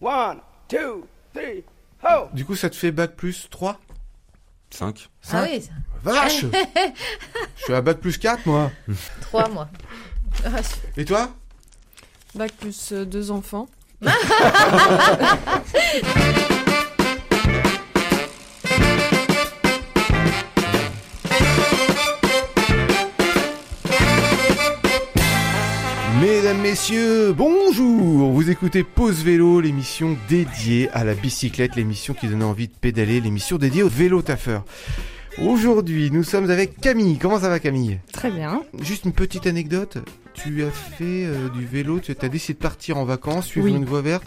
One, two, three, ho! Du coup, ça te fait bac plus 3 5. Ah oui, ça. Vache Je suis à bac plus 4, moi. trois mois. Ah, Et toi? Bac plus euh, deux enfants. messieurs, bonjour Vous écoutez Pause Vélo, l'émission dédiée à la bicyclette, l'émission qui donne envie de pédaler, l'émission dédiée au vélo taffeur. Aujourd'hui, nous sommes avec Camille. Comment ça va Camille? Très bien. Juste une petite anecdote. Tu as fait euh, du vélo, tu as décidé de partir en vacances, suivre Oui. une voie verte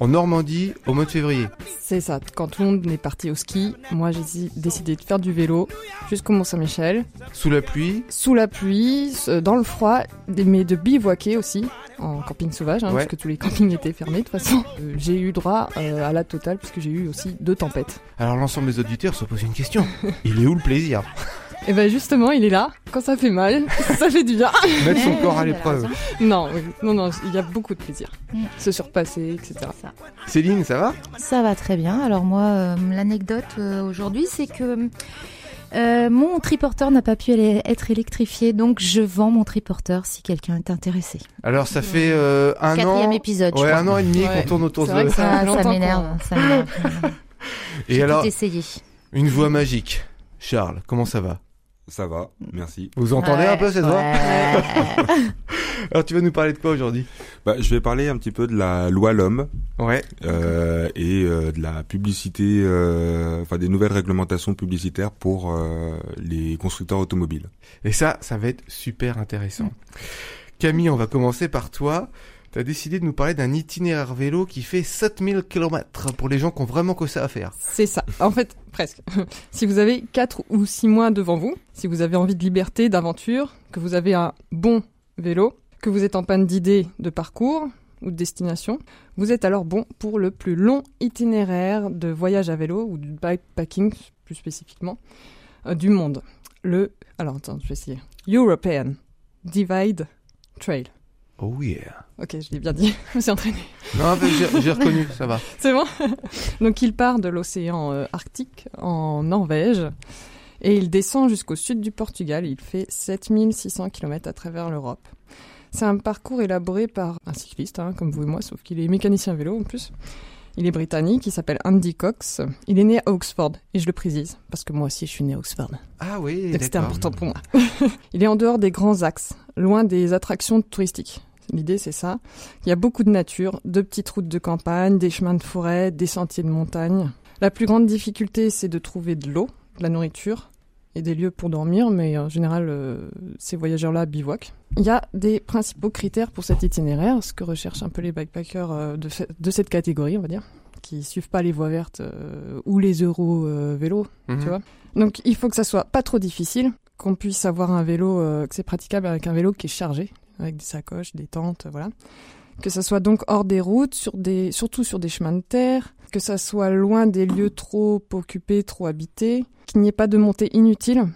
en Normandie au mois de février. C'est ça. Quand tout le monde est parti au ski, moi j'ai dé- décidé de faire du vélo jusqu'au Mont-Saint-Michel, Sous la pluie. sous la pluie, dans le froid, mais de bivouaquer aussi en camping sauvage, hein, Ouais. parce que tous les campings étaient fermés de toute façon. Euh, j'ai eu droit euh, à la totale puisque j'ai eu aussi deux tempêtes. Alors l'ensemble des auditeurs se posent une question. Il est où le plaisir? Et ben justement, il est là. Quand ça fait mal, ça fait du bien. Mettre son corps à l'épreuve. Non, oui, non, non, il y a beaucoup de plaisir. Mm. Se surpasser, etc. Céline, ça va? Ça va très bien. Alors moi, euh, l'anecdote euh, aujourd'hui, c'est que euh, mon triporteur n'a pas pu aller- être électrifié, donc je vends mon triporteur si quelqu'un est intéressé. Alors ça fait euh, un Quatrième an. épisode, je Ouais, crois. un an et demi Ouais. qu'on tourne autour de vrai que ça- Ça, fait ça m'énerve, ça m'énerve. Et J'ai alors, essayé. une voix magique. Charles, comment ça va? Ça va, merci. Vous entendez Ouais, un peu cette voix ouais. Alors tu vas nous parler de quoi aujourd'hui? Bah, je vais parler un petit peu de la loi l'homme Ouais. euh, et euh, de la publicité, euh, enfin des nouvelles réglementations publicitaires pour euh, les constructeurs automobiles. Et ça, ça va être super intéressant. Camille, on va commencer par toi. Tu as décidé de nous parler d'un itinéraire vélo qui fait 7000 km pour les gens qui ont vraiment que ça à faire. C'est ça. En fait, presque. si vous avez 4 ou 6 mois devant vous, si vous avez envie de liberté, d'aventure, que vous avez un bon vélo, que vous êtes en panne d'idées de parcours ou de destination, vous êtes alors bon pour le plus long itinéraire de voyage à vélo ou du bikepacking plus spécifiquement euh, du monde. Le alors attends, je vais essayer. European Divide Trail. Oh yeah. Ok, je l'ai bien dit. je me suis entraînée. Non, j'ai reconnu, ça va. C'est bon Donc il part de l'océan euh, Arctique en Norvège et il descend jusqu'au sud du Portugal. Il fait 7600 km à travers l'Europe. C'est un parcours élaboré par un cycliste, hein, comme vous et moi, sauf qu'il est mécanicien vélo en plus. Il est britannique, il s'appelle Andy Cox. Il est né à Oxford, et je le précise, parce que moi aussi je suis né à Oxford. Ah oui, Donc c'était important pour moi. il est en dehors des grands axes, loin des attractions touristiques. L'idée, c'est ça. Il y a beaucoup de nature, de petites routes de campagne, des chemins de forêt, des sentiers de montagne. La plus grande difficulté, c'est de trouver de l'eau, de la nourriture et des lieux pour dormir, mais en général, euh, ces voyageurs-là bivouaquent. Il y a des principaux critères pour cet itinéraire, ce que recherchent un peu les backpackers euh, de, ce- de cette catégorie, on va dire, qui suivent pas les voies vertes euh, ou les euros vélos, Mhm. tu vois. Donc il faut que ça soit pas trop difficile, qu'on puisse avoir un vélo, que c'est praticable avec un vélo qui est chargé, avec des sacoches, des tentes, voilà. Que ça soit donc hors des routes, sur des, surtout sur des chemins de terre, que ça soit loin des lieux trop occupés, trop habités, qu'il n'y ait pas de montée inutile.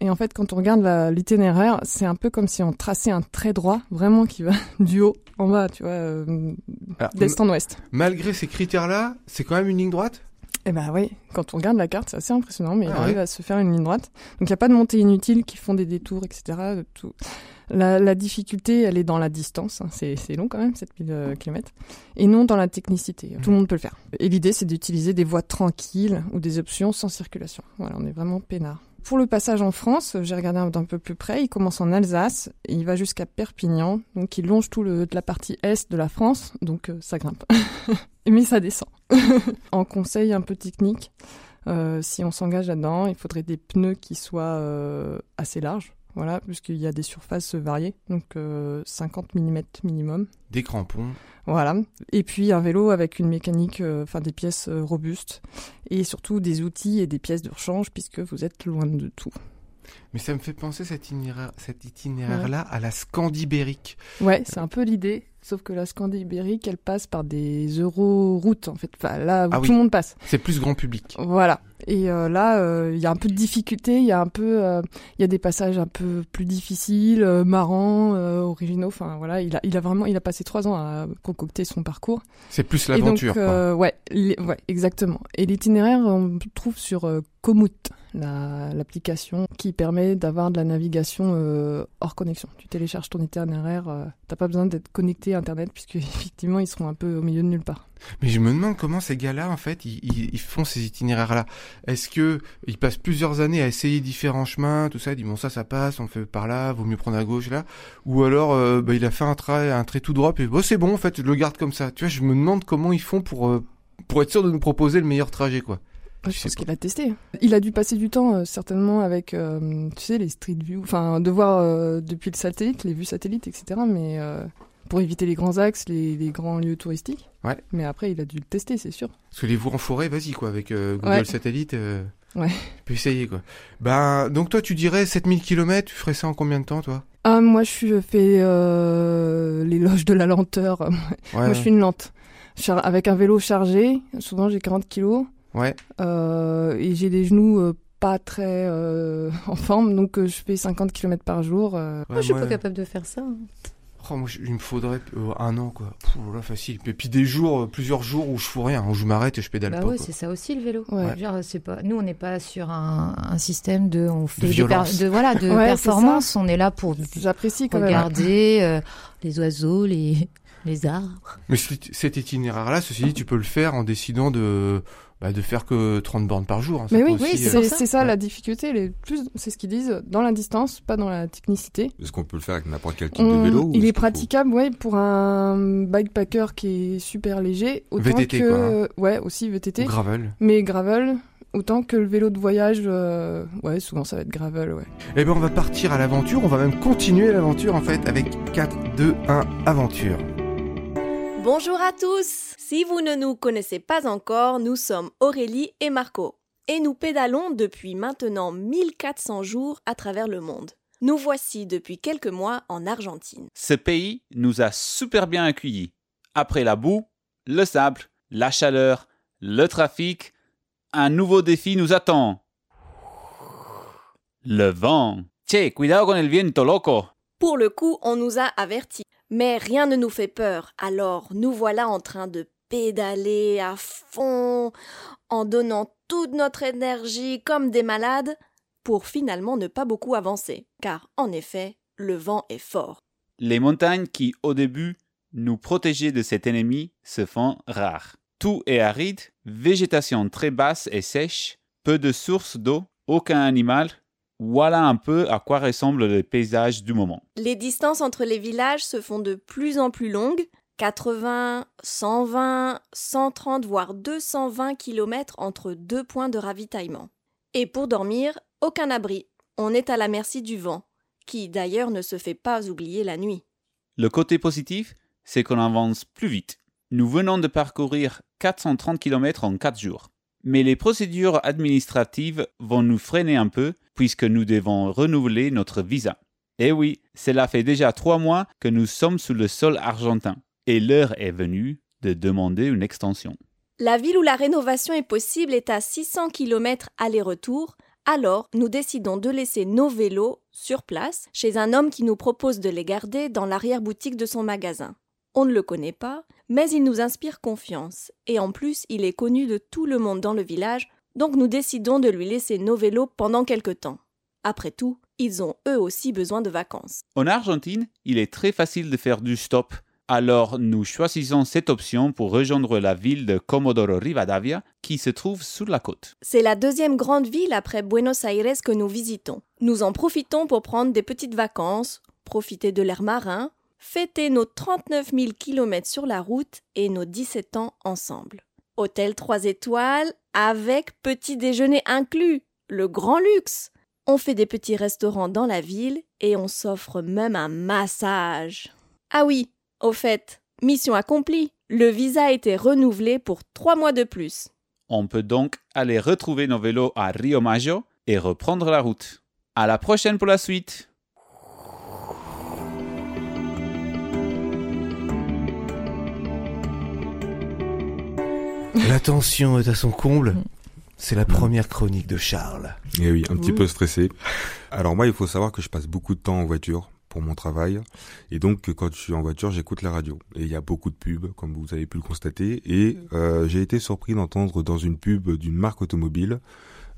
Et en fait, quand on regarde l'itinéraire, c'est un peu comme si on traçait un trait droit, vraiment qui va du haut en bas, tu vois, euh, Alors, d'est en ouest. Malgré ces critères-là, c'est quand même une ligne droite? Eh ben oui, quand on regarde la carte, c'est assez impressionnant, mais il Ah arrive ouais. à se faire une ligne droite. Donc il n'y a pas de montée inutile qui font des détours, etc. Tout. La, la difficulté, elle est dans la distance, hein. c'est c'est long quand même, 7000 km, et non dans la technicité. Tout le monde peut le faire. Et l'idée, c'est d'utiliser des voies tranquilles ou des options sans circulation. Voilà, on est vraiment peinard. Pour le passage en France, j'ai regardé un- d'un peu plus près, il commence en Alsace et il va jusqu'à Perpignan, donc il longe tout le, la partie est de la France, donc euh, ça grimpe. Mais ça descend. en conseil un peu technique, euh, si on s'engage là-dedans, il faudrait des pneus qui soient euh, assez larges, voilà, puisqu'il y a des surfaces variées, donc euh, 50 mm minimum. Des crampons. Voilà. Et puis un vélo avec une mécanique, euh, enfin des pièces euh, robustes, et surtout des outils et des pièces de rechange, puisque vous êtes loin de tout. Mais ça me fait penser cet itinéraire, cet itinéraire-là à la Scandibérique. Ouais, c'est un peu l'idée. Sauf que la Scandie ibérique, elle passe par des euroroutes, en fait. Enfin, là où Ah tout le monde passe. C'est plus grand public. Voilà. Et euh, là, euh, il y a un peu de difficulté, il y a un peu, euh, il y a des passages un peu plus difficiles, euh, marrants, euh, originaux. Enfin voilà, il a, il a vraiment, il a passé trois ans à concocter son parcours. C'est plus l'aventure. euh, ouais, les- ouais, exactement. Et l'itinéraire, on le trouve sur euh, L'application qui permet d'avoir de la navigation euh, hors connexion. Tu télécharges ton itinéraire, euh, t'as pas besoin d'être connecté à Internet puisque effectivement ils seront un peu au milieu de nulle part. Mais je me demande comment ces gars-là, en fait, ils, ils- font ces itinéraires-là. Est-ce que ils passent plusieurs années à essayer différents chemins, tout ça, ils disent bon ça, ça passe, on fait par là, vaut mieux prendre à gauche là, ou alors euh, bah, il a fait un trait, un trait tout droit, puis bon c'est bon en fait, je le garde comme ça. Tu vois, je me demande comment ils font pour euh, pour être sûr de nous proposer le meilleur trajet quoi. Je je pense qu'il a testé. Il a dû passer du temps euh, certainement avec, euh, tu sais, les street view, enfin de voir euh, depuis le satellite, les vues satellites, etc. Mais pour éviter les grands axes, les, les grands lieux touristiques. Ouais. Mais après, il a dû le tester, c'est sûr. Parce que les voies en forêt, vas-y quoi, avec Google Ouais. Satellite. Ouais. Tu peux essayer quoi. Ben donc toi tu dirais 7000 km, tu ferais ça en combien de temps toi? Ah, moi, je fais l'éloge de la lenteur. Moi, je suis une lente. Char- avec un vélo chargé, souvent j'ai 40 kilos, Ouais. euh, et j'ai des genoux euh, pas très euh, en forme, donc euh, je fais 50 km par jour. euh. Ouais, Moi, je suis pas capable de faire ça. hein. Oh, moi, il me faudrait euh, un an, quoi. Pff, là, facile. Et puis des jours, euh, plusieurs jours où je fous rien, où je m'arrête et je pédale Bah pas. ouais, c'est ça aussi le vélo. Ouais. Genre, c'est pas, nous, on n'est pas sur un, un système de, on fait des violence. de voilà, de Ouais, performance. On est là pour J'apprécie quand même. regarder euh, les oiseaux, les, les arbres. Mais cet itinéraire-là, ceci dit, tu peux le faire en décidant de, bah, de faire que 30 bornes par jour. hein. Mais oui, oui, euh, c'est ça. c'est ça Ouais. la difficulté. Les plus, c'est ce qu'ils disent dans la distance, pas dans la technicité. Est-ce qu'on peut le faire avec n'importe quel type On- de vélo ou il est faut- praticable, ouais, pour un bikepacker qui est super léger, autant VTT, que quoi, hein. ouais aussi VTT, ou gravel. mais gravel. Autant que le vélo de voyage, euh, ouais, souvent ça va être gravel, ouais. Eh ben, on va partir à l'aventure. On va même continuer l'aventure, en fait, avec 4, 2, 1, aventure. Bonjour à tous Si vous ne nous connaissez pas encore, nous sommes Aurélie et Marco. Et nous pédalons depuis maintenant 1400 jours à travers le monde. Nous voici depuis quelques mois en Argentine. Ce pays nous a super bien accueillis. Après la boue, le sable, la chaleur, le trafic, un nouveau défi nous attend. Le vent. Che, cuidado con el viento, loco. Pour le coup, on nous a avertis. Mais rien ne nous fait peur, alors nous voilà en train de pédaler à fond, en donnant toute notre énergie comme des malades, pour finalement ne pas beaucoup avancer, car en effet, le vent est fort. Les montagnes qui, au début, nous protégeaient de cet ennemi se font rares. Tout est aride, végétation très basse et sèche, peu de sources d'eau, aucun animal. Voilà un peu à quoi ressemble le paysage du moment. Les distances entre les villages se font de plus en plus longues, 80, 120, 130 voire 220 km entre deux points de ravitaillement. Et pour dormir, aucun abri. On est à la merci du vent, qui d'ailleurs ne se fait pas oublier la nuit. Le côté positif, c'est qu'on avance plus vite. Nous venons de parcourir 430 km en 4 jours. Mais les procédures administratives vont nous freiner un peu puisque nous devons renouveler notre visa. Et oui, cela fait déjà 3 mois que nous sommes sous le sol argentin. Et l'heure est venue de demander une extension. La ville où la rénovation est possible est à 600 km aller-retour, alors nous décidons de laisser nos vélos sur place chez un homme qui nous propose de les garder dans l'arrière-boutique de son magasin. On ne le connaît pas, mais il nous inspire confiance, et en plus il est connu de tout le monde dans le village, donc nous décidons de lui laisser nos vélos pendant quelque temps. Après tout, ils ont eux aussi besoin de vacances. En Argentine, il est très facile de faire du stop. Alors nous choisissons cette option pour rejoindre la ville de Comodoro Rivadavia qui se trouve sur la côte. C'est la deuxième grande ville après Buenos Aires que nous visitons. Nous en profitons pour prendre des petites vacances, profiter de l'air marin, fêter nos 39 000 km sur la route et nos 17 ans ensemble. Hôtel 3 étoiles avec petit déjeuner inclus, le grand luxe. On fait des petits restaurants dans la ville et on s'offre même un massage. Ah oui, au fait, mission accomplie. Le visa a été renouvelé pour trois mois de plus. On peut donc aller retrouver nos vélos à Rio Maggio et reprendre la route. À la prochaine pour la suite. La tension est à son comble. C'est la première chronique de Charles. Et oui, un petit Ouh. peu stressé. Alors moi, il faut savoir que je passe beaucoup de temps en voiture pour mon travail. Et donc, quand je suis en voiture, j'écoute la radio. Et il y a beaucoup de pubs, comme vous avez pu le constater. Et euh, j'ai été surpris d'entendre dans une pub d'une marque automobile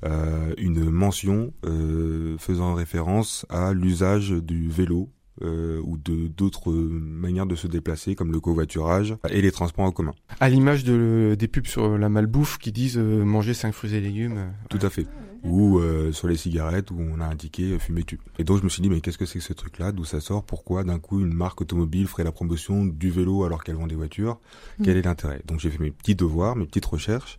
euh, une mention euh, faisant référence à l'usage du vélo euh, ou de d'autres manières de se déplacer, comme le covoiturage et les transports en commun. À l'image de, des pubs sur la malbouffe qui disent euh, manger 5 fruits et légumes. euh, Tout à fait. Ou euh, sur les cigarettes où on a indiqué euh, fumer tu. Et donc je me suis dit mais qu'est-ce que c'est que ce truc-là? D'où ça sort? Pourquoi d'un coup une marque automobile ferait la promotion du vélo alors qu'elle vend des voitures Quel est l'intérêt? Donc j'ai fait mes petits devoirs, mes petites recherches,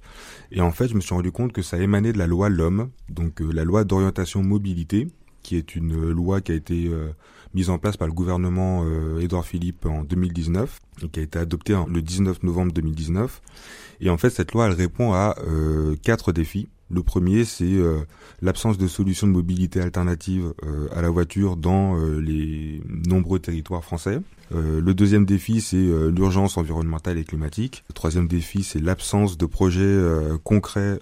et en fait je me suis rendu compte que ça émanait de la loi L'Homme, donc euh, la loi d'orientation mobilité, qui est une euh, loi qui a été euh, mise en place par le gouvernement euh, Édouard Philippe en 2019 et qui a été adoptée le 19 novembre 2019. Et en fait, cette loi, elle répond à euh, quatre défis. Le premier, c'est euh, l'absence de solutions de mobilité alternatives euh, à la voiture dans les nombreux territoires français. Euh, le deuxième défi, c'est euh, l'urgence environnementale et climatique. Le troisième défi, c'est l'absence de projets euh, concrets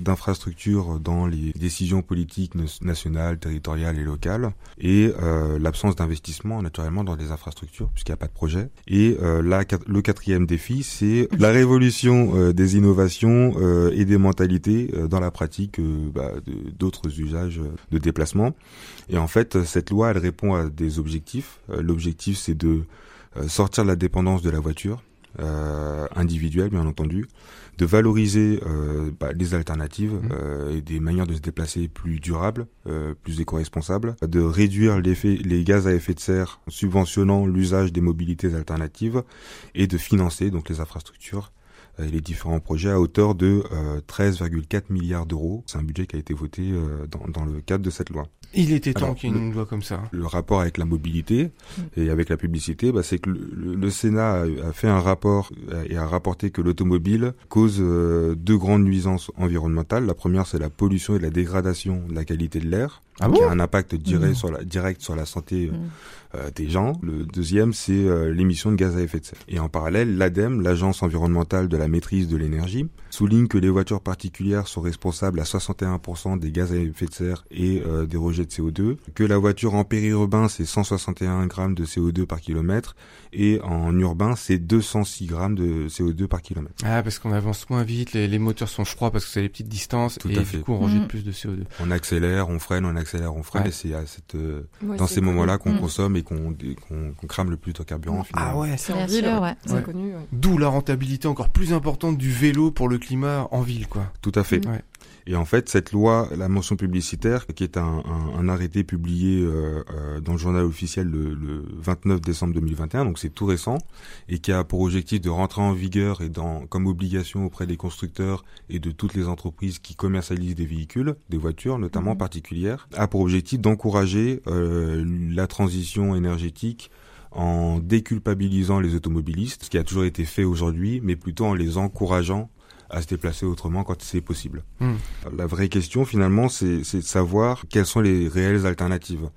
d'infrastructures dans les décisions politiques na- nationales, territoriales et locales. Et l'absence d'investissement, naturellement, dans des infrastructures, puisqu'il n'y a pas de projet. Et le quatrième défi, c'est la révolution des innovations et des mentalités dans la pratique bah, d'autres usages de déplacement. Et en fait, cette loi, elle répond à des objectifs. L'objectif, c'est de euh, sortir de la dépendance de la voiture, euh, individuelle bien entendu, de valoriser euh, bah, les alternatives Mhm. euh, et des manières de se déplacer plus durables, euh, plus éco-responsables, de réduire les gaz à effet de serre en subventionnant l'usage des mobilités alternatives et de financer donc les infrastructures et les différents projets à hauteur de euh, 13,4 milliards d'euros. C'est un budget qui a été voté euh, dans, dans le cadre de cette loi. Il était temps qu'il y ait le- une loi comme ça. Le rapport avec la mobilité Mm. et avec la publicité, bah, c'est que le, le- le Sénat a, a fait un rapport euh, et a rapporté que l'automobile cause euh, deux grandes nuisances environnementales. La première, c'est la pollution et la dégradation de la qualité de l'air, Ah qui bon a un impact direct Non. sur la, direct sur la santé euh, Mm. euh, des gens. Le deuxième, c'est euh, l'émission de gaz à effet de serre. Et en parallèle, l'ADEME, l'Agence environnementale de la maîtrise de l'énergie, souligne que les voitures particulières sont responsables à 61% des gaz à effet de serre et euh, des de CO2, que la voiture en périurbain, c'est 161 grammes de CO2 par kilomètre, et en urbain, c'est 206 grammes de CO2 par kilomètre. Ah, parce qu'on avance moins vite, les, les moteurs sont froids parce que c'est les petites distances Tout et à du fait. coup on rejette Mhm. plus de CO2. On accélère, on freine, on accélère, on freine, Ouais. et c'est à cette, euh, Ouais, dans ces moments-là qu'on Mm. consomme et qu'on crame le plus de carburant. finalement. Ah ouais. C'est en ville, sûr, ouais. c'est Ouais. connu. ouais. D'où la rentabilité encore plus importante du vélo pour le climat en ville, quoi. Tout à fait. Mm. Et en fait, cette loi, la mention publicitaire, qui est un, un- un arrêté publié euh, euh, dans le journal officiel le, le 29 décembre 2021, donc c'est tout récent, et qui a pour objectif de rentrer en vigueur et dans, comme obligation auprès des constructeurs et de toutes les entreprises qui commercialisent des véhicules, des voitures notamment Mhm. particulières, a pour objectif d'encourager euh, la transition énergétique en déculpabilisant les automobilistes, ce qui a toujours été fait aujourd'hui, mais plutôt en les encourageant à se déplacer autrement quand c'est possible. Hmm. La vraie question finalement, c'est c'est de savoir quelles sont les réelles alternatives.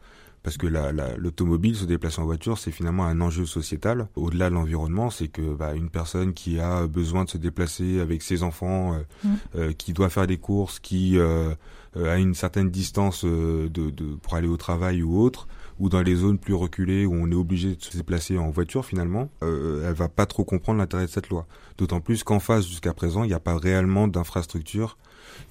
Parce que la- la- l'automobile, se déplacer en voiture, c'est finalement un enjeu sociétal. Au-delà de l'environnement, c'est que bah, une personne qui a besoin de se déplacer avec ses enfants, euh, Mm. euh, qui doit faire des courses, qui euh, euh, a une certaine distance euh, de, de, pour aller au travail ou autre, ou dans les zones plus reculées où on est obligé de se déplacer en voiture finalement, euh, elle va pas trop comprendre l'intérêt de cette loi. D'autant plus qu'en face, jusqu'à présent, il n'y a pas réellement d'infrastructures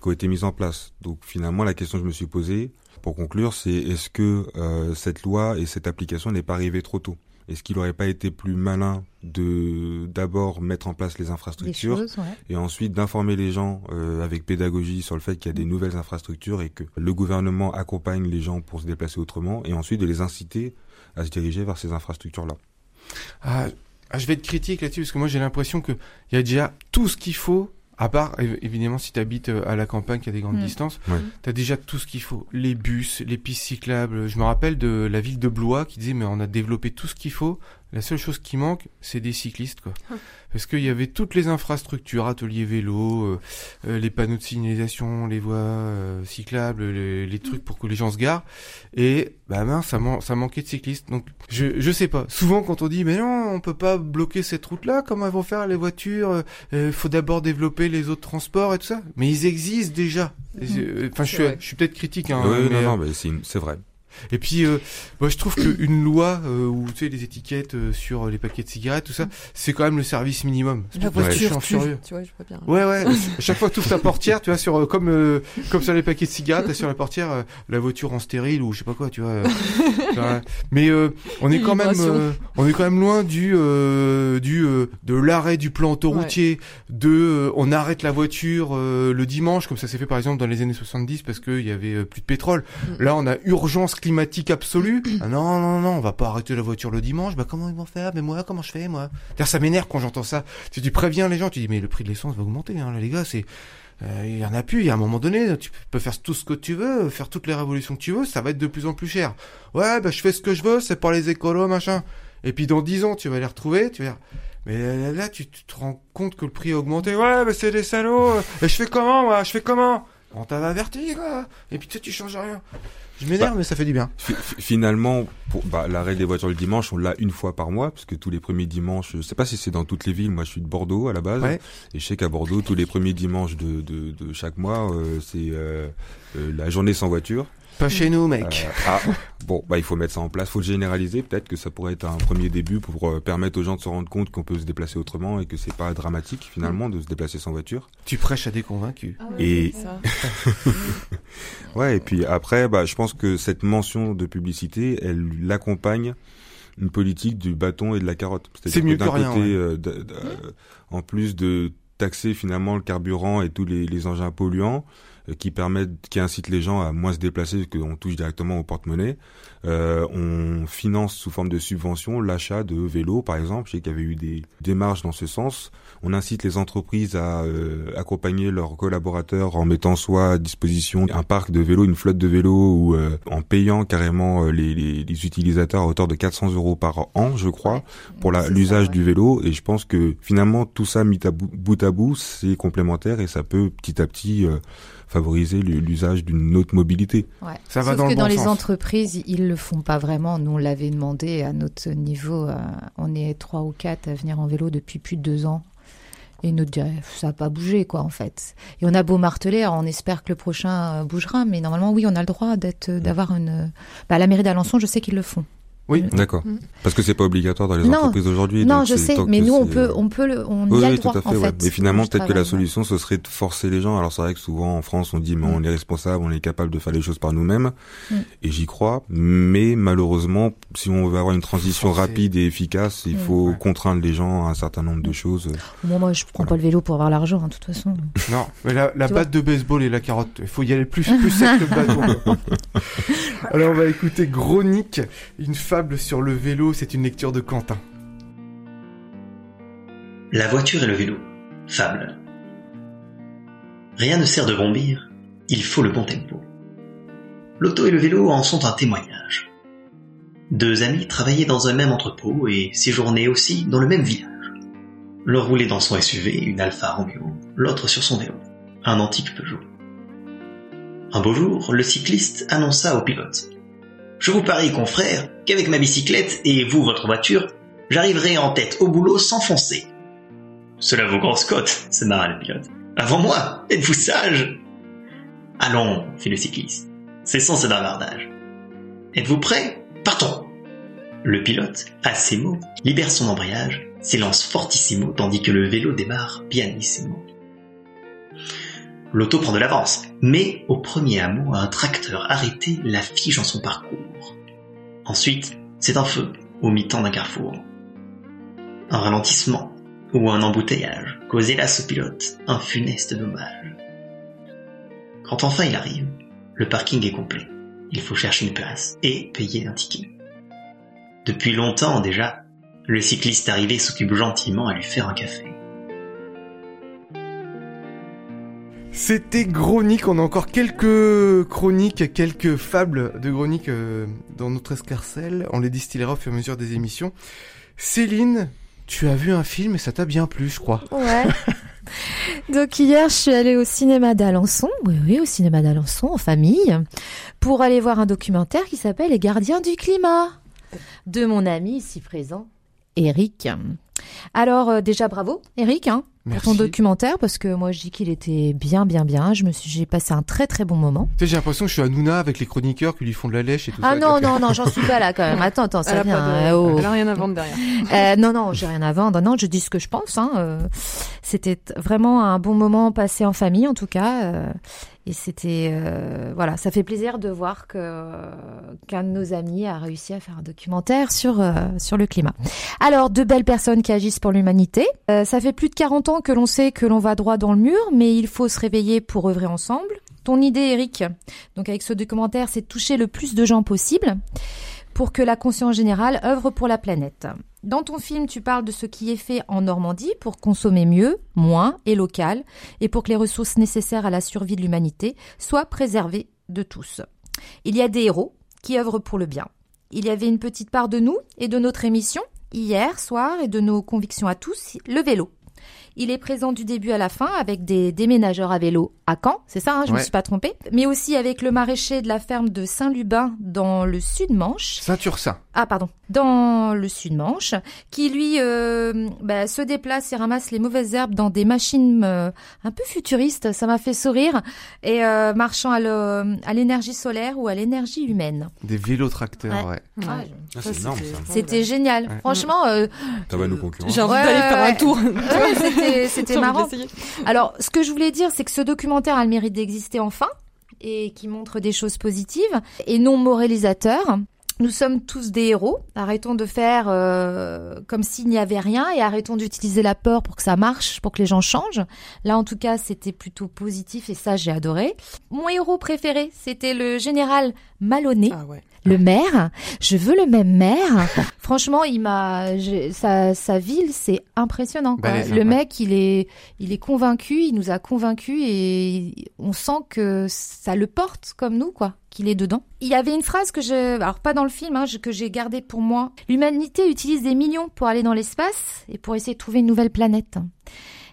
qui ont été mises en place. Donc finalement, la question que je me suis posée, pour conclure, c'est est-ce que euh, cette loi et cette application n'est pas arrivée trop tôt? Est-ce qu'il n'aurait pas été plus malin de d'abord mettre en place les infrastructures choses, ouais. et ensuite d'informer les gens euh, avec pédagogie sur le fait qu'il y a des nouvelles infrastructures et que le gouvernement accompagne les gens pour se déplacer autrement et ensuite de les inciter à se diriger vers ces infrastructures-là? Ah, ah, je vais être critique là-dessus parce que moi j'ai l'impression que il y a déjà tout ce qu'il faut. À part, év- évidemment, si tu habites à la campagne, qui a des grandes Mm. distances, Ouais. tu as déjà tout ce qu'il faut. Les bus, les pistes cyclables. Je me rappelle de la ville de Blois qui disait, mais on a développé tout ce qu'il faut. La seule chose qui manque, c'est des cyclistes, quoi. Ah. Parce qu'il y avait toutes les infrastructures, ateliers vélo, euh, euh, les panneaux de signalisation, les voies euh, cyclables, les, les trucs pour que les gens se garent. Et bah mince, ça, man- ça manquait de cyclistes. Donc je je sais pas. Souvent quand on dit mais non, on peut pas bloquer cette route-là, comment elles vont faire les voitures Il faut d'abord développer les autres transports et tout ça. Mais ils existent déjà. C'est- euh, Enfin, je suis je suis peut-être critique. Hein, oui, mais, non, euh, non, mais c'est vrai. Et puis, euh, moi, je trouve qu'une loi euh, où tu sais les étiquettes euh, sur les paquets de cigarettes, tout ça, c'est quand même le service minimum. C'est La voiture furieux. tu vois, je vois bien. Ouais, ouais. à chaque fois que tu ouvres ta portière, tu vois, sur euh, comme euh, comme sur les paquets de cigarettes, sur la portière euh, la voiture en stérile ou je sais pas quoi, tu vois. tu. Mais euh, on est quand même euh, on est quand même loin du euh, du euh, de l'arrêt du plan autoroutier, de euh, on arrête la voiture euh, le dimanche comme ça s'est fait par exemple dans les années 70 parce qu'il y avait plus de pétrole. Mm. Là, on a urgence climatique absolue. Ah non, non, non, on va pas arrêter la voiture le dimanche. Bah comment ils vont faire? Mais moi, comment je fais moi? Ça m'énerve quand j'entends ça. Tu, tu préviens les gens, tu dis mais le prix de l'essence va augmenter, hein, les gars. C'est euh, il y en a plus. Il y a un moment donné, tu peux faire tout ce que tu veux, faire toutes les révolutions que tu veux, ça va être de plus en plus cher. Ouais, bah je fais ce que je veux, c'est pour les écolos, machin. Et puis dans 10 ans, tu vas les retrouver, tu vas mais là, tu, te rends compte que le prix a augmenté. Ouais, mais c'est des salauds. Et je fais comment, moi? Je fais comment? On t'avait averti, quoi. Et puis tu tu changes rien. Je m'énerve, mais ça fait du bien. Fi- fi- Finalement, pour bah, l'arrêt des voitures le dimanche, on l'a une fois par mois, parce que tous les premiers dimanches, je sais pas si c'est dans toutes les villes, moi je suis de Bordeaux à la base, Ouais. et je sais qu'à Bordeaux, tous les premiers dimanches de, de, de chaque mois, euh, c'est euh, euh, la journée sans voiture. Pas chez nous, Euh, mec. ah, bon, bah il faut mettre ça en place, faut le généraliser, peut-être que ça pourrait être un premier début pour euh, permettre aux gens de se rendre compte qu'on peut se déplacer autrement et que c'est pas dramatique finalement de se déplacer sans voiture. Tu prêches à des convaincus. Et Ça. Ouais, et puis après, bah, je pense que cette mention de publicité, elle l'accompagne une politique du bâton et de la carotte. C'est mieux que rien, côté, ouais. euh, d- d- euh, en plus de taxer finalement le carburant et tous les, les engins polluants euh, qui permettent, qui incitent les gens à moins se déplacer, qu'on touche directement au porte-monnaie. Euh, on finance sous forme de subvention l'achat de vélos, par exemple. Je sais qu'il y avait eu des démarches dans ce sens. On incite les entreprises à euh, accompagner leurs collaborateurs en mettant soit à disposition un parc de vélos, une flotte de vélos, ou euh, en payant carrément les, les, les utilisateurs à hauteur de 400 euros par an, je crois, pour l'usage ouais. du vélo. Et je pense que finalement tout ça mis à bout, bout à bout, c'est complémentaire et ça peut petit à petit euh, favoriser l'usage d'une autre mobilité. Ouais. Ça va Sauf dans que le bon dans les sens. entreprises, ils le font pas vraiment. Nous, on l'avait demandé à notre niveau. euh, on est trois ou quatre à venir en vélo depuis plus de deux ans. Et ils nous diraient, ça n'a pas bougé, quoi, en fait. Et on a beau marteler, alors on espère que le prochain euh, bougera, mais normalement, oui, on a le droit d'être, d'avoir une. Bah, à la mairie d'Alençon, je sais qu'ils le font. Oui. D'accord. Mm. Parce que c'est pas obligatoire dans les Non. entreprises aujourd'hui. non, je sais, mais nous, on peut, euh, on peut, le, on Oui, y a oui, le droit, tout à fait. en ouais. fait. Mais finalement, peut-être que la solution, ce serait de forcer les gens. Alors c'est vrai que souvent en France, on dit, mais Mm. on est responsable, on est capable de faire les choses par nous-mêmes. Mm. Et j'y crois. Mais malheureusement, si on veut avoir une transition Forcer. rapide et efficace, il Mm. faut Ouais. contraindre les gens à un certain nombre de Mm. choses. Moi, moi, je prends Voilà. pas le vélo pour avoir l'argent, hein, de toute façon. Non, mais la, la batte de baseball et la carotte, il faut y aller plus, plus sec que le bâton. Alors on va écouter Chronique, une sur le vélo, c'est une lecture de Quentin. La voiture et le vélo. Fable. Rien ne sert de bondir, il faut le bon tempo. L'auto et le vélo en sont un témoignage. Deux amis travaillaient dans un même entrepôt et séjournaient aussi dans le même village. L'un roulait dans son SUV, une Alfa Romeo, l'autre sur son vélo, un antique Peugeot. Un beau jour, le cycliste annonça au pilote. Je vous parie, confrère, qu'avec ma bicyclette et vous, votre voiture, j'arriverai en tête au boulot sans foncer. Cela vaut grosse cote, se marra le pilote. Avant moi, êtes-vous sage? Allons, fit le cycliste. Cessons ce bavardage. Êtes-vous prêt? Partons Le pilote, à ces mots, libère son embrayage, s'élance fortissimo tandis que le vélo démarre pianissimo. L'auto prend de l'avance, mais au premier hameau, un tracteur arrêté la fige en son parcours. Ensuite, c'est un feu au mi-temps d'un carrefour. Un ralentissement ou un embouteillage cause hélas au pilote un funeste dommage. Quand enfin il arrive, le parking est complet. Il faut chercher une place et payer un ticket. Depuis longtemps déjà, le cycliste arrivé s'occupe gentiment à lui faire un café. C'était Chronique, on a encore quelques chroniques, quelques fables de Chronique euh, dans notre escarcelle, on les distillera au fur et à mesure des émissions. Céline, tu as vu un film et ça t'a bien plu, je crois. Ouais. Donc hier, je suis allée au cinéma d'Alençon, oui, oui, au cinéma d'Alençon, en famille, pour aller voir un documentaire qui s'appelle Les gardiens du climat, de mon ami ici présent, Eric. Alors euh, déjà bravo, Eric, hein, pour ton documentaire, parce que moi je dis qu'il était bien, bien, bien. Je me suis, j'ai passé un très, très bon moment. Tu sais, j'ai l'impression que je suis à Nouna avec les chroniqueurs qui lui font de la lèche et tout Ah ça. non, non, non, j'en suis pas là quand même. Attends, attends, Elle ça vient. de- hein, oh. elle a rien à vendre derrière. Euh, non, non, j'ai rien à vendre. Non, je dis ce que je pense. Hein. euh, C'était vraiment un bon moment passé en famille, en tout cas. euh, Et c'était, euh, voilà, ça fait plaisir de voir que qu'un de nos amis a réussi à faire un documentaire sur euh, sur le climat. Alors, deux belles personnes qui agissent pour l'humanité. Euh, ça fait plus de 40 ans que l'on sait que l'on va droit dans le mur, mais il faut se réveiller pour œuvrer ensemble. Ton idée, Eric, donc avec ce documentaire, c'est toucher le plus de gens possible pour que la conscience générale œuvre pour la planète. Dans ton film, tu parles de ce qui est fait en Normandie pour consommer mieux, moins et local, et pour que les ressources nécessaires à la survie de l'humanité soient préservées de tous. Il y a des héros qui œuvrent pour le bien. Il y avait une petite part de nous et de notre émission, hier soir, et de nos convictions à tous, le vélo. Il est présent du début à la fin avec des déménageurs à vélo à Caen, c'est ça, hein, je ne Ouais. me suis pas trompée, mais aussi avec le maraîcher de la ferme de Saint-Lubin dans le sud-Manche. Ceinture sain. Ah pardon, dans le Sud-Manche, qui lui euh, bah, se déplace et ramasse les mauvaises herbes dans des machines euh, un peu futuristes, ça m'a fait sourire, et euh, marchant à l'énergie solaire ou à l'énergie humaine. Des vélos tracteurs, ouais. Ouais. Ah, Ah, c'est énorme ça. C'était génial, Ouais. franchement, euh, Ça va nous concurrencer. J'ai envie d'aller faire un tour. ouais, c'était marrant. Alors, ce que je voulais dire, c'est que ce documentaire a le mérite d'exister enfin et qui montre des choses positives et non moralisateurs. Nous sommes tous des héros. Arrêtons de faire euh, comme s'il n'y avait rien et arrêtons d'utiliser la peur pour que ça marche, pour que les gens changent. Là, en tout cas, c'était plutôt positif et ça, j'ai adoré. Mon héros préféré, c'était le général Maloney. Ah ouais. Le maire, je veux le même maire. Franchement, il m'a, sa, sa ville, c'est impressionnant. Quoi. Le ouais. mec, il est, il est convaincu, il nous a convaincus et on sent que ça le porte comme nous, quoi, qu'il est dedans. Il y avait une phrase que je, alors pas dans le film, hein, que j'ai gardée pour moi. L'humanité utilise des millions pour aller dans l'espace et pour essayer de trouver une nouvelle planète.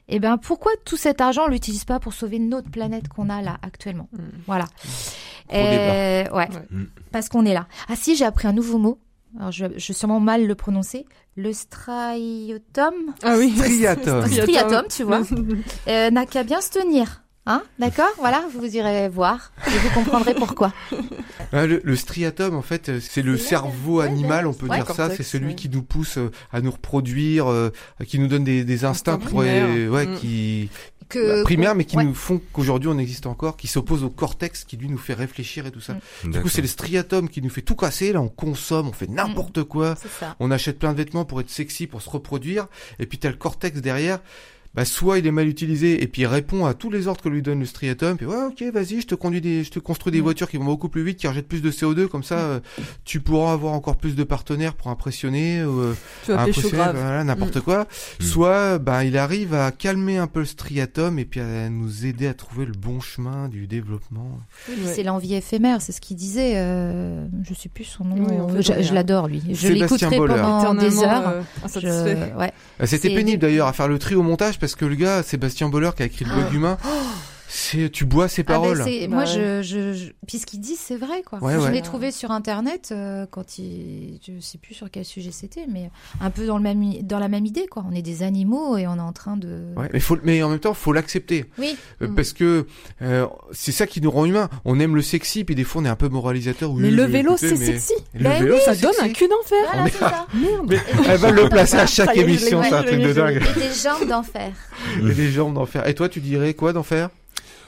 Eh ben, pourquoi tout cet argent on l'utilise pas pour sauver notre planète qu'on a là actuellement? Mm. Voilà. Gros Euh, ouais. Ouais. Mm. Parce qu'on est là. Ah si, j'ai appris un nouveau mot. Alors, je, je vais sûrement mal le prononcer. Le striatum. Ah oui. Striatum. Striatum, tu vois. Euh, n'a qu'à bien se tenir. Hein D'accord Voilà, vous irez voir et vous comprendrez pourquoi. Ah, le, le striatum, en fait, c'est le cerveau ouais, animal, ouais, on peut ouais. dire ça. C'est celui ouais. qui nous pousse euh, à nous reproduire, euh, qui nous donne des, des instincts Instinct pour, euh, ouais, Mm. qui Que, bah, primaires, mais qui ouais. nous font qu'aujourd'hui on existe encore, qui s'opposent au cortex, qui lui nous fait réfléchir et tout ça. Mm. Du coup, c'est le striatum qui nous fait tout casser. Là, on consomme, on fait n'importe quoi. On achète plein de vêtements pour être sexy, pour se reproduire. Et puis t'as le cortex derrière. Bah, soit il est mal utilisé et puis il répond à tous les ordres que lui donne le striatum. Puis ouais, ok, vas-y, je te conduis des, je te construis des Mm. voitures qui vont beaucoup plus vite, qui rejettent plus de CO2. Comme ça, euh, tu pourras avoir encore plus de partenaires pour impressionner. ou, euh, Tu impressionner, grave. voilà, n'importe quoi. Mm. Soit, bah, il arrive à calmer un peu le striatum et puis à nous aider à trouver le bon chemin du développement. Oui, Ouais. C'est l'envie éphémère, c'est ce qu'il disait. Euh, je sais plus son nom. Oui, on je je l'adore lui. Je l'écouterai Boller. pendant des heures. euh, insatisfait. Je- ouais. Euh, C'était pénible d'ailleurs à faire le tri au montage parce que le gars, Sébastien Boller, qui a écrit le blog humain, c'est tu bois ses Ah ben, paroles. Bah moi, ouais. je, je, je- puis ce qu'il dit, c'est vrai, quoi. Ouais, je ouais. l'ai trouvé sur internet euh, quand il, je sais plus sur quel sujet c'était, mais un peu dans le même, dans la même idée, quoi. On est des animaux et on est en train de. Ouais, mais, faut, mais en même temps, faut l'accepter. Oui. Euh, Mm. Parce que euh, c'est ça qui nous rend humains. On aime le sexy, puis des fois on est un peu moralisateur. Oui, Mais je le vélo, c'est mais- sexy. Le Ben vélo, oui, Ça donne sexy. un cul d'enfer. Voilà, c'est ça. Merde. Mais elle va le placer à chaque est, émission, c'est un truc de dingue. Et des jambes d'enfer. Et des jambes d'enfer. Et toi, tu dirais quoi d'enfer?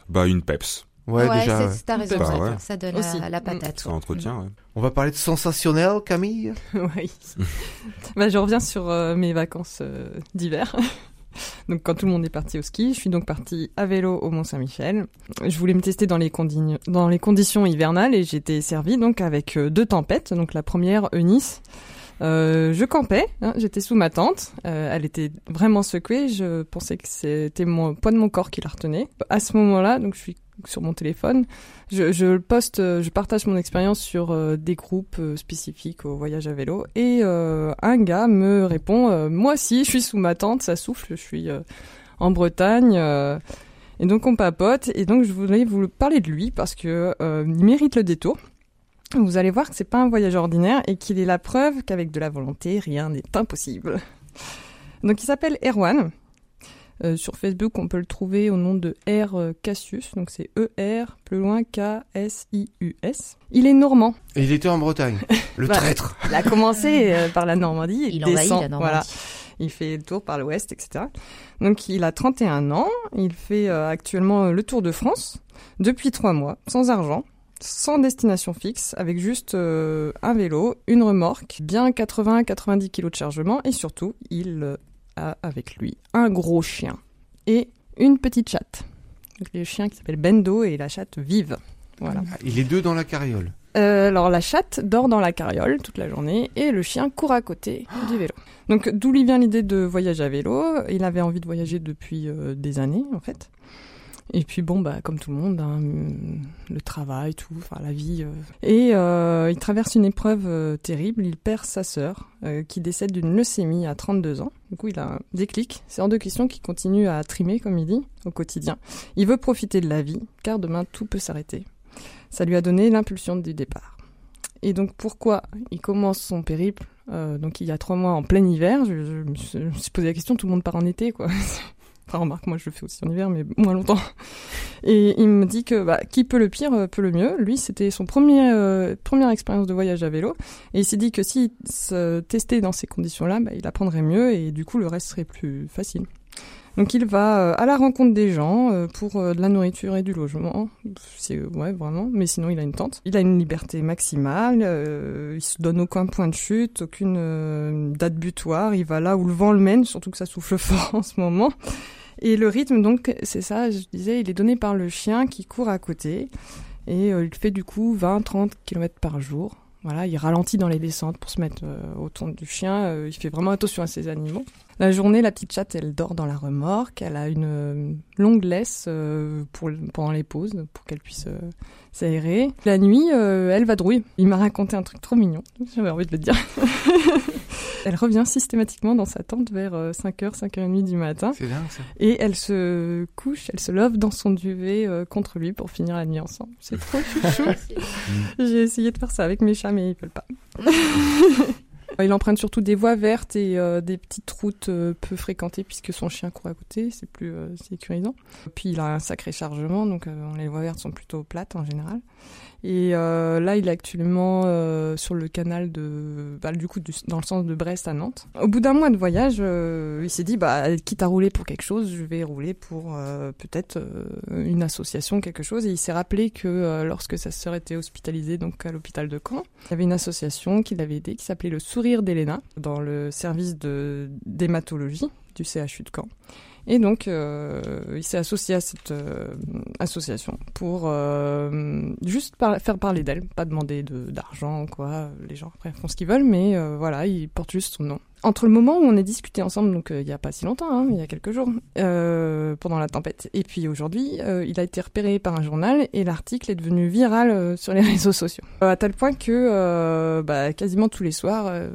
Bah, une peps. Ouais, déjà. c'est- t'as raison. Bah ça, ouais. ça donne Aussi. la, la Mm. patate. Ça entretient, ouais. On va parler de sensationnel, Camille? Oui. bah, je reviens sur euh, mes vacances euh, d'hiver. donc, quand tout le monde est parti au ski, je suis donc partie à vélo au Mont-Saint-Michel. Je voulais me tester dans les, condi- dans les conditions hivernales et j'étais servie donc avec euh, deux tempêtes. Donc, la première, Eunice. Euh, je campais, hein, j'étais sous ma tente. Euh, elle était vraiment secouée. Je pensais que c'était mon poids de mon corps qui la retenait. À ce moment-là, donc je suis sur mon téléphone. Je, poste, euh, je partage mon expérience sur des groupes spécifiques au voyage à vélo. Et un gars me répond Moi aussi, je suis sous ma tente, ça souffle, je suis en Bretagne. et donc on papote. Et donc je voulais vous parler de lui parce que il mérite le détour. Vous allez voir que c'est pas un voyage ordinaire et qu'il est la preuve qu'avec de la volonté, rien n'est impossible. Donc il s'appelle Erwan. Euh, sur Facebook, on peut le trouver au nom de R euh, Cassius, donc c'est E-R, plus loin K-S-I-U-S. Il est normand. Et il était en Bretagne. Le Bah, traître. Il a commencé euh, par la Normandie, il, Il envahit descend, la Normandie. voilà. Il fait le tour par l'ouest, etc. Donc il a 31 ans, il fait euh, actuellement le tour de France depuis trois mois, sans argent, sans destination fixe, avec juste euh, un vélo, une remorque, bien 80-90 kilos de chargement, et surtout, il euh, a avec lui un gros chien et une petite chatte. Donc le chien qui s'appelle Bendo et la chatte Vive. Voilà. Ah, Il est deux dans la carriole. Euh, alors la chatte dort dans la carriole toute la journée et le chien court à côté du vélo. Donc d'où lui vient l'idée de voyager à vélo? Il avait envie de voyager depuis euh, des années en fait. Et puis bon bah comme tout le monde, hein, le travail, tout, enfin la vie. euh. Et euh, il traverse une épreuve euh, terrible. Il perd sa sœur qui décède d'une leucémie à 32 ans. Du coup il a un déclic. C'est hors de question qu'il continue à trimer comme il dit au quotidien. Il veut profiter de la vie car demain tout peut s'arrêter. Ça lui a donné l'impulsion du départ. Et donc pourquoi il commence son périple Donc il y a trois mois en plein hiver? Je me suis posé la question. Tout le monde part en été, quoi. Enfin, remarque, moi je le fais aussi en hiver, mais moins longtemps. Et il me dit que bah, qui peut le pire euh, peut le mieux. Lui, c'était son premier euh, première expérience de voyage à vélo, et il s'est dit que s'il se testait dans ces conditions-là, bah, il apprendrait mieux, et du coup le reste serait plus facile. Donc il va euh, à la rencontre des gens pour de la nourriture et du logement. C'est ouais vraiment, mais sinon il a une tente. Il a une liberté maximale. il se donne aucun point de chute, aucune date butoir. Il va là où le vent le mène, surtout que ça souffle fort en ce moment. Et le rythme, donc, c'est ça, je disais, il est donné par le chien qui court à côté. Et euh, il fait du coup 20-30 km par jour. Voilà, il ralentit dans les descentes pour se mettre euh, au tour du chien. Euh, il fait vraiment attention à ses animaux. La journée, la petite chatte, elle dort dans la remorque. Elle a une longue laisse pour, pendant les pauses pour qu'elle puisse s'aérer. La nuit, elle vadrouille. Il m'a raconté un truc trop mignon. J'avais envie de le dire. elle revient systématiquement dans sa tente vers 5h, 5h30 du matin. C'est dingue ça. Et elle se couche, elle se love dans son duvet euh, contre lui pour finir la nuit ensemble. C'est trop chouchou. J'ai essayé de faire ça avec mes chats, mais ils veulent pas. Il emprunte surtout des voies vertes et euh, des petites routes euh, peu fréquentées puisque son chien court à côté, c'est plus euh, sécurisant. Puis il a un sacré chargement, donc euh, les voies vertes sont plutôt plates en général. Et euh, là, il est actuellement euh, sur le canal de, bah, du coup, dans le sens de Brest à Nantes. Au bout d'un mois de voyage, euh, il s'est dit, bah, quitte à rouler pour quelque chose, je vais rouler pour peut-être une association, quelque chose. Et il s'est rappelé que lorsque sa sœur était hospitalisée, donc à l'hôpital de Caen, il y avait une association qui l'avait aidé, qui s'appelait le Sourire d'Elena, dans le service de d'hématologie du CHU de Caen. Et donc, euh, il s'est associé à cette euh, association pour euh, juste faire parler d'elle, pas demander de- d'argent, quoi. Les gens font ce qu'ils veulent, mais voilà, il porte juste son nom. Entre le moment où on a discuté ensemble, donc euh, il y a pas si longtemps, hein, il y a quelques jours, euh, pendant la tempête, et puis aujourd'hui, euh, il a été repéré par un journal et l'article est devenu viral euh, sur les réseaux sociaux. Euh, à tel point que euh, bah, quasiment tous les soirs, euh,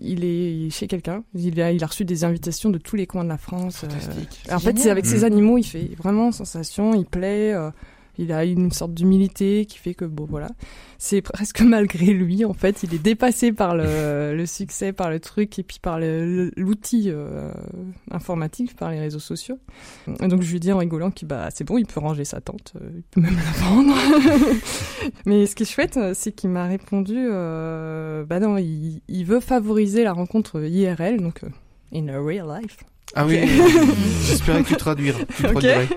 il est chez quelqu'un. Il a, il a reçu des invitations de tous les coins de la France. euh, en fait, c'est avec Mm. ses animaux, il fait vraiment sensation, il plaît, euh, il a une sorte d'humilité qui fait que, bon, voilà, c'est presque malgré lui, en fait, il est dépassé par le, le succès, par le truc, et puis par l'outil euh, informatique, par les réseaux sociaux. Et donc, je lui dis en rigolant qu'il, bah, c'est bon, il peut ranger sa tente, euh, il peut même la vendre. Mais ce qui est chouette, c'est qu'il m'a répondu, euh, bah non, il, il veut favoriser la rencontre IRL, donc euh, in a real life. Ah oui, j'espérais que tu traduire. Tu traduirais.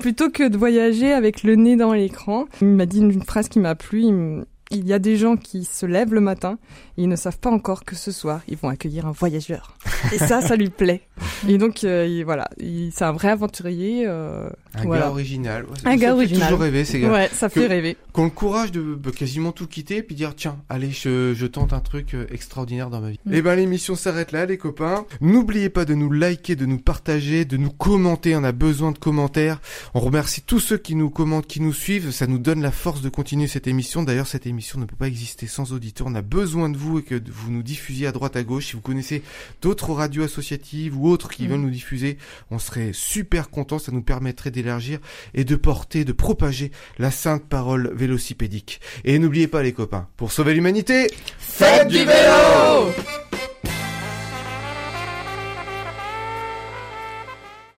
plutôt que de voyager avec le nez dans l'écran. Il m'a dit une phrase qui m'a plu. Il, il y a des gens qui se lèvent le matin et ils ne savent pas encore que ce soir, ils vont accueillir un voyageur. Et ça, ça lui plaît. Et donc, euh, il- voilà, il- c'est un vrai aventurier. euh, Un voilà. gars original. Ouais, Un ça gars fait original. toujours rêver, ces gars. Ouais, ça Que- fait rêver. Qui ont le courage de bah, quasiment tout quitter puis dire tiens, allez, je, je tente un truc euh, extraordinaire dans ma vie. Mm. Et ben l'émission s'arrête là, les copains. N'oubliez pas de nous liker, de nous partager, de nous commenter. On a besoin de commentaires. On remercie tous ceux qui nous commentent, qui nous suivent. Ça nous donne la force de continuer cette émission. D'ailleurs, cette émission ne peut pas exister sans auditeurs. On a besoin de vous et que vous nous diffusiez à droite, à gauche. Si vous connaissez d'autres radios associatives ou autres qui Mm. veulent nous diffuser, on serait super contents. Ça nous permettrait d'élargir et de porter, de propager la sainte parole vélocipédique. Et n'oubliez pas les copains, pour sauver l'humanité, Faites du vélo